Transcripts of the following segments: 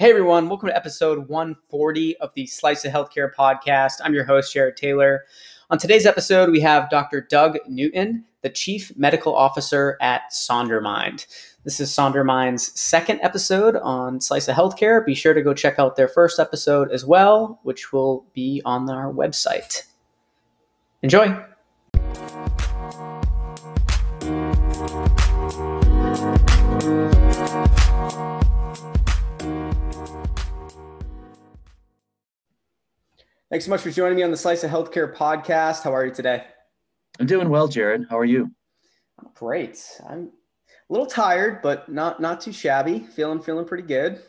Hey everyone, welcome to episode 140 of the Slice of Healthcare podcast. I'm your host, Jared Taylor. On today's episode, we have Dr. Doug Newton, the Chief Medical Officer at Sondermind. This is Sondermind's second episode on Slice of Healthcare. Be sure to go check out their first episode as well, which will be on our website. Enjoy! Thanks so much for joining me on the Slice of Healthcare podcast. How are you today? I'm doing well, Jared. How are you? Great. I'm a little tired, but not not too shabby. Feeling feeling pretty good.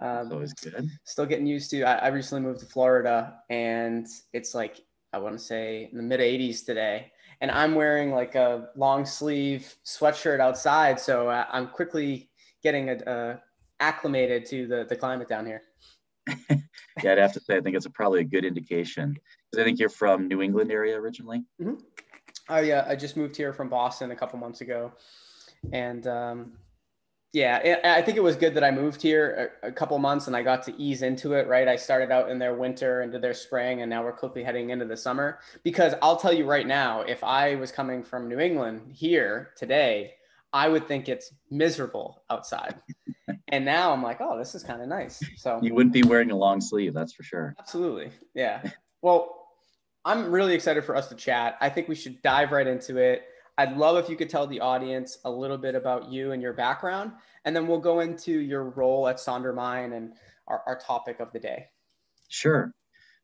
Um, always good. Still getting used to. I, I recently moved to Florida, and it's like I want to say in the mid 80s today, and I'm wearing like a long sleeve sweatshirt outside, so uh, I'm quickly getting a, a acclimated to the the climate down here. yeah, I'd have to say I think it's a, probably a good indication because I think you're from New England area originally. Mm-hmm. Oh yeah, I just moved here from Boston a couple months ago, and um, yeah, I think it was good that I moved here a, a, couple months and I got to ease into it. Right, I started out in their winter into their spring, and now we're quickly heading into the summer. Because I'll tell you right now, if I was coming from New England here today, I would think it's miserable outside. and now I'm like, oh, this is kind of nice. So you wouldn't be wearing a long sleeve, that's for sure. Absolutely. Yeah. Well, I'm really excited for us to chat. I think we should dive right into it. I'd love if you could tell the audience a little bit about you and your background, and then we'll go into your role at Sondermind and our, our topic of the day. Sure.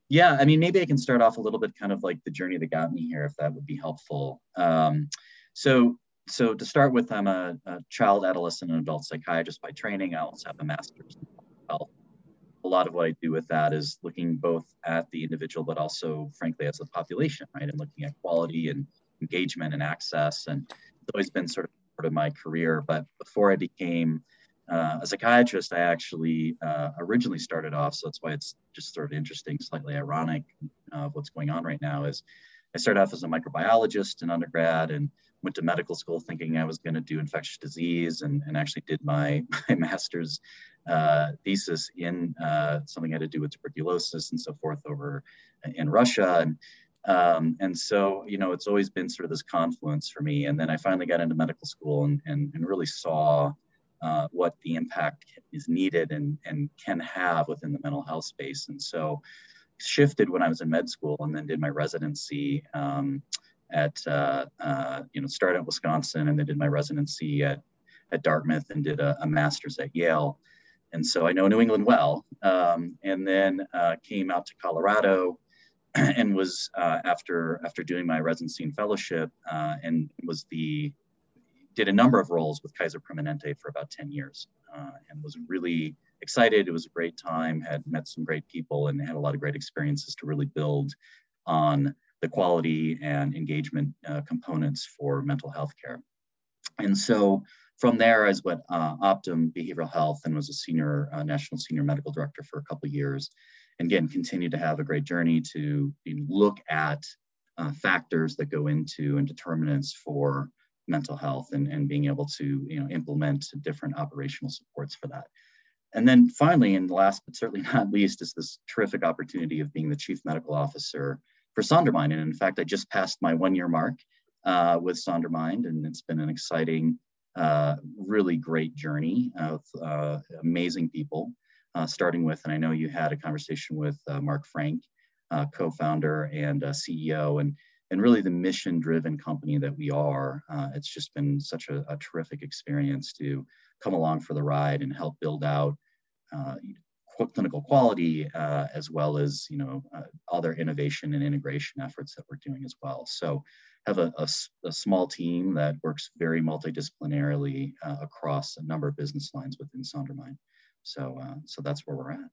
Yeah, I mean, maybe I can start off a little bit kind of like the journey that got me here, if that would be helpful. Um, so so to start with, I'm a, a, child, adolescent, and adult psychiatrist by training. I also have a master's health. A lot of what I do with that is looking both at the individual, but also, frankly, as a population, right? And looking at quality and engagement and access. And it's always been sort of part of my career. But before I became uh, a psychiatrist, I actually uh, originally started off. So that's why it's just sort of interesting, slightly ironic of uh, what's going on right now. Is I started off as a microbiologist in undergrad and went to medical school thinking I was going to do infectious disease and, and actually did my, my master's uh, thesis in uh, something had to do with tuberculosis and so forth over in Russia. And, um, and so, you know, it's always been sort of this confluence for me. And then I finally got into medical school and, and, and really saw uh, what the impact is needed and, and can have within the mental health space. And so shifted when I was in med school and then did my residency um, at uh, uh, you know started at Wisconsin and then did my residency at at Dartmouth and did a, a master's at Yale. And so I know New England well. Um, and then uh, came out to Colorado and was uh, after after doing my residency and fellowship uh, and was the did a number of roles with Kaiser Permanente for about 10 years uh, and was really excited. It was a great time, had met some great people and had a lot of great experiences to really build on the quality and engagement uh, components for mental health care. And so from there, I was uh, Optum Behavioral Health and was a senior uh, national senior medical director for a couple years. And again, continued to have a great journey to look at uh, factors that go into and determinants for mental health and, and being able to you know, implement different operational supports for that. And then finally, and last but certainly not least, is this terrific opportunity of being the chief medical officer for Sondermind. And in fact, I just passed my one year mark uh, with Sondermind, and it's been an exciting, uh, really great journey of uh, amazing people. Uh, starting with, and I know you had a conversation with uh, Mark Frank, uh, co-founder and CEO, and and really the mission-driven company that we are. it's just been such a, a terrific experience to come along for the ride and help build out clinical quality, uh, as well as you know uh, other innovation and integration efforts that we're doing as well. So have a, a, a small team that works very multidisciplinarily uh, across a number of business lines within Sondermind. So uh, so that's where we're at.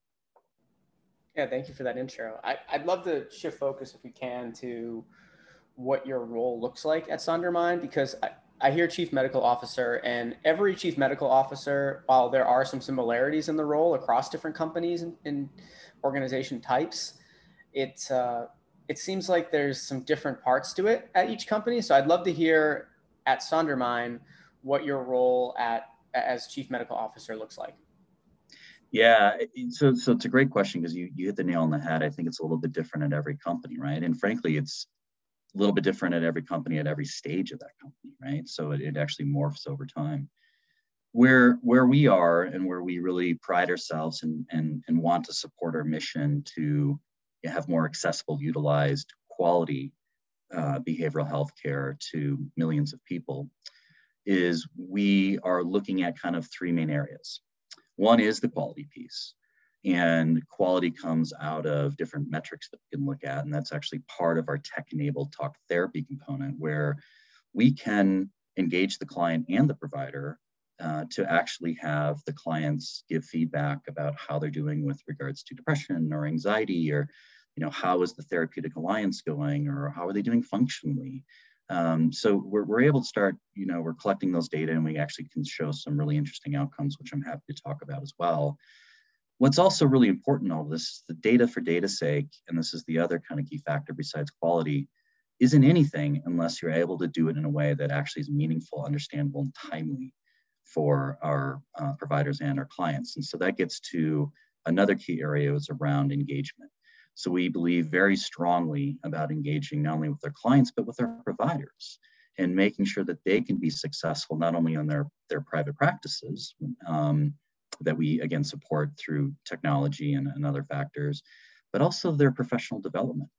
Yeah, thank you for that intro. I, I'd love to shift focus if we can to what your role looks like at Sondermind because I, I hear chief medical officer, and every chief medical officer, while there are some similarities in the role across different companies and, and organization types, it uh, it seems like there's some different parts to it at each company. So I'd love to hear at Sondermind what your role at as chief medical officer looks like. Yeah, so so it's a great question because you you hit the nail on the head. I think it's a little bit different at every company, right? And frankly, it's a little bit different at every company at every stage of that company, right? So it, it actually morphs over time. Where where we are and where we really pride ourselves and and and want to support our mission to have more accessible, utilized, quality uh, behavioral health care to millions of people is we are looking at kind of three main areas. One is the quality piece. And quality comes out of different metrics that we can look at. And that's actually part of our tech enabled talk therapy component, where we can engage the client and the provider uh, to actually have the clients give feedback about how they're doing with regards to depression or anxiety or you know how is the therapeutic alliance going or how are they doing functionally um, so we're, we're able to start, you know, we're collecting those data and we actually can show some really interesting outcomes, which I'm happy to talk about as well. What's also really important all this is the data for data's sake, and this is the other kind of key factor besides quality, isn't anything unless you're able to do it in a way that actually is meaningful, understandable, and timely for our uh, providers and our clients. And so that gets to another key area is around engagement. So we believe very strongly about engaging not only with their clients, but with their providers and making sure that they can be successful not only on their, their private practices um, that we again support through technology and, and other factors, but also their professional development.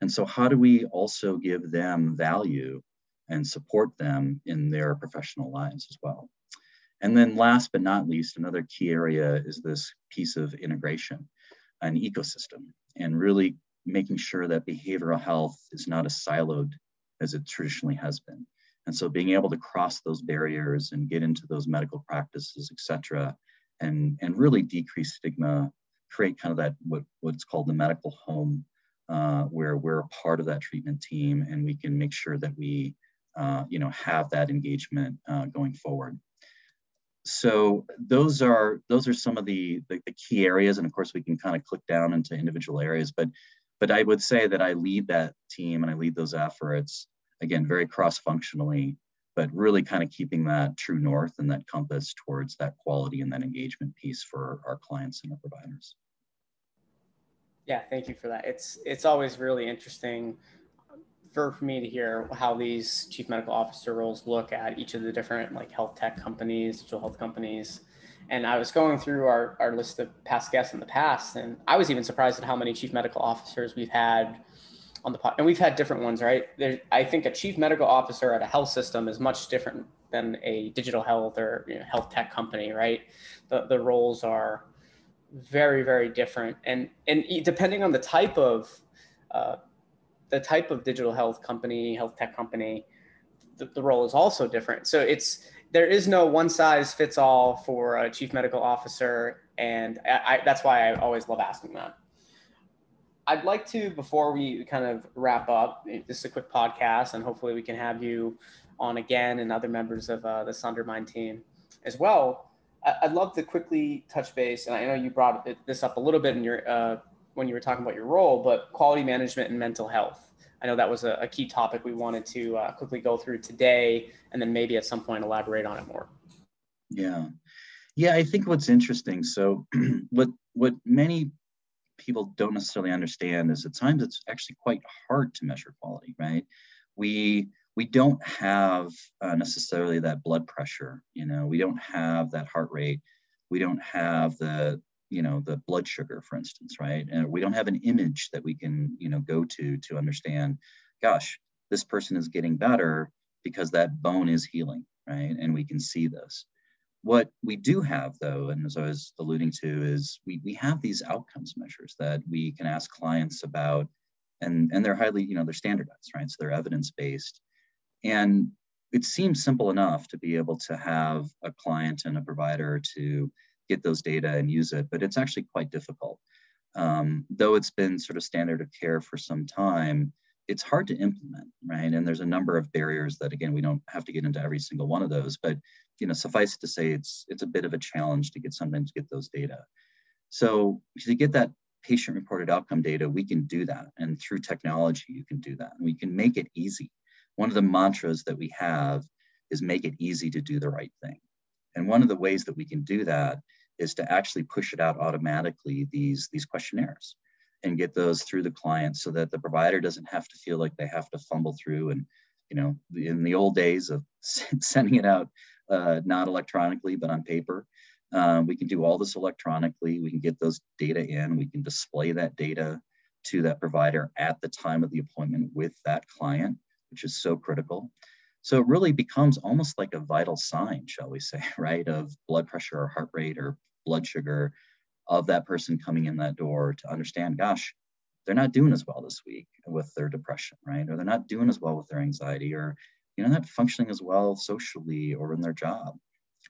And so how do we also give them value and support them in their professional lives as well? And then last but not least, another key area is this piece of integration, an ecosystem and really making sure that behavioral health is not as siloed as it traditionally has been. And so being able to cross those barriers and get into those medical practices, et cetera, and, and really decrease stigma, create kind of that what, what's called the medical home, uh, where we're a part of that treatment team and we can make sure that we uh, you know, have that engagement uh, going forward. So those are those are some of the, the, the key areas. And of course we can kind of click down into individual areas but but i would say that i lead that team and i lead those efforts again very cross functionally but really kind of keeping that true north and that compass towards that quality and that engagement piece for our clients and our providers yeah thank you for that it's it's always really interesting for, for me to hear how these chief medical officer roles look at each of the different like health tech companies, digital health companies. And I was going through our, our list of past guests in the past, and I was even surprised at how many chief medical officers we've had on the pod. And we've had different ones, right? There, I think a chief medical officer at a health system is much different than a digital health or you know, health tech company, right? The, the roles are very, very different. And, and depending on the type of uh, the type of digital health company, health tech company, the, the role is also different. So it's there is no one size fits all for a chief medical officer, and I, I, that's why I always love asking that. I'd like to, before we kind of wrap up, this is a quick podcast, and hopefully we can have you on again and other members of uh, the Sondermind team as well. I'd love to quickly touch base, and I know you brought this up a little bit in your uh, when you were talking about your role, but quality management and mental health. I know that was a, a key topic we wanted to uh, quickly go through today, and then maybe at some point elaborate on it more. Yeah, yeah. I think what's interesting. So, what what many people don't necessarily understand is at times it's actually quite hard to measure quality. Right? We we don't have uh, necessarily that blood pressure. You know, we don't have that heart rate. We don't have the you know the blood sugar for instance right and we don't have an image that we can you know go to to understand gosh this person is getting better because that bone is healing right and we can see this what we do have though and as i was alluding to is we, we have these outcomes measures that we can ask clients about and and they're highly you know they're standardized right so they're evidence based and it seems simple enough to be able to have a client and a provider to get those data and use it, but it's actually quite difficult. Um, though it's been sort of standard of care for some time, it's hard to implement, right? And there's a number of barriers that, again, we don't have to get into every single one of those, but you know, suffice to say, it's it's a bit of a challenge to get sometimes get those data. So to get that patient-reported outcome data, we can do that, and through technology, you can do that. And we can make it easy. One of the mantras that we have is make it easy to do the right thing. And one of the ways that we can do that is to actually push it out automatically these these questionnaires and get those through the client so that the provider doesn't have to feel like they have to fumble through and you know in the old days of sending it out uh, not electronically but on paper um, we can do all this electronically. We can get those data in. We can display that data to that provider at the time of the appointment with that client which is so critical so it really becomes almost like a vital sign shall we say right of blood pressure or heart rate or blood sugar of that person coming in that door to understand, gosh, they're not doing as well this week with their depression, right? Or they're not doing as well with their anxiety, or you know, not functioning as well socially or in their job.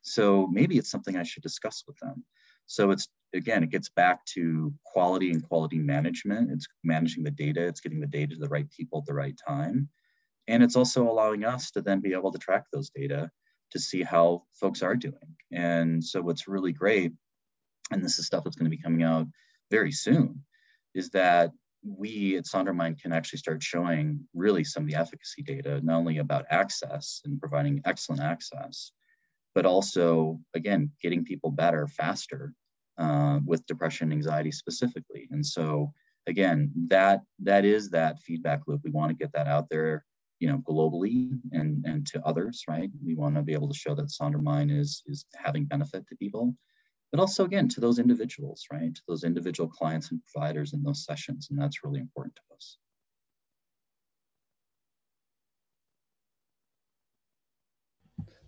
So maybe it's something I should discuss with them. So it's again, it gets back to quality and quality management. It's managing the data, it's getting the data to the right people at the right time. And it's also allowing us to then be able to track those data to see how folks are doing. And so what's really great and this is stuff that's going to be coming out very soon, is that we at Sondermind can actually start showing really some of the efficacy data, not only about access and providing excellent access, but also, again, getting people better faster uh, with depression and anxiety specifically. And so, again, that that is that feedback loop. We want to get that out there, you know, globally and and to others, right? We want to be able to show that Sondermind is is having benefit to people but also again to those individuals, right? To those individual clients and providers in those sessions. And that's really important to us.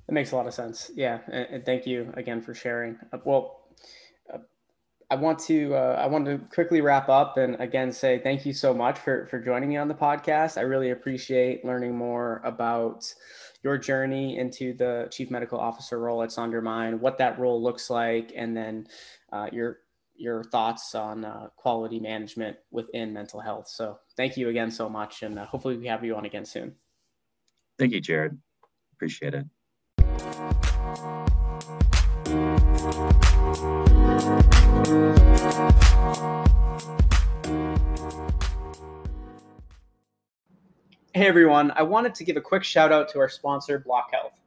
That makes a lot of sense. Yeah. And, thank you again for sharing. Uh, well, I want to uh, I want to quickly wrap up and again say thank you so much for for joining me on the podcast. I really appreciate learning more about your journey into the chief medical officer role at Sondermind, what that role looks like, and then uh, your your thoughts on uh, quality management within mental health. So thank you again so much, and uh, hopefully we have you on again soon. Thank you, Jared. Appreciate it. Hey everyone, I wanted to give a quick shout out to our sponsor, BlocHealth.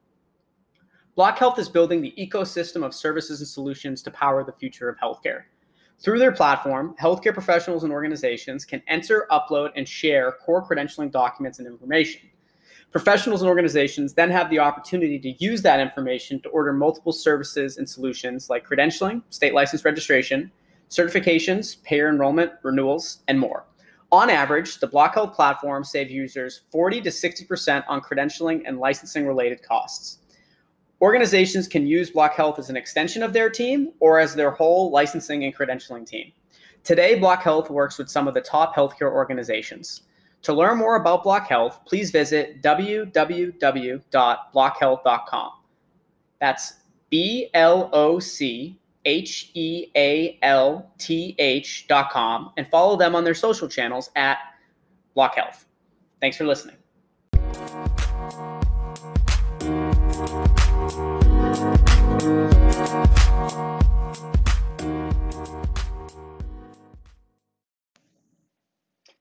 Block Health is building the ecosystem of services and solutions to power the future of healthcare. Through their platform, healthcare professionals and organizations can enter, upload, and share core credentialing documents and information. Professionals and organizations then have the opportunity to use that information to order multiple services and solutions like credentialing, state license registration, certifications, payer enrollment, renewals, and more. On average, the BlocHealth platform saves users 40 to 60% on credentialing and licensing related costs. Organizations can use BlocHealth as an extension of their team or as their whole licensing and credentialing team. Today, BlocHealth works with some of the top healthcare organizations. To learn more about BlocHealth, please visit www.blochealth.com. That's B L O C H E A L T H.com and follow them on their social channels at BlocHealth. Thanks for listening.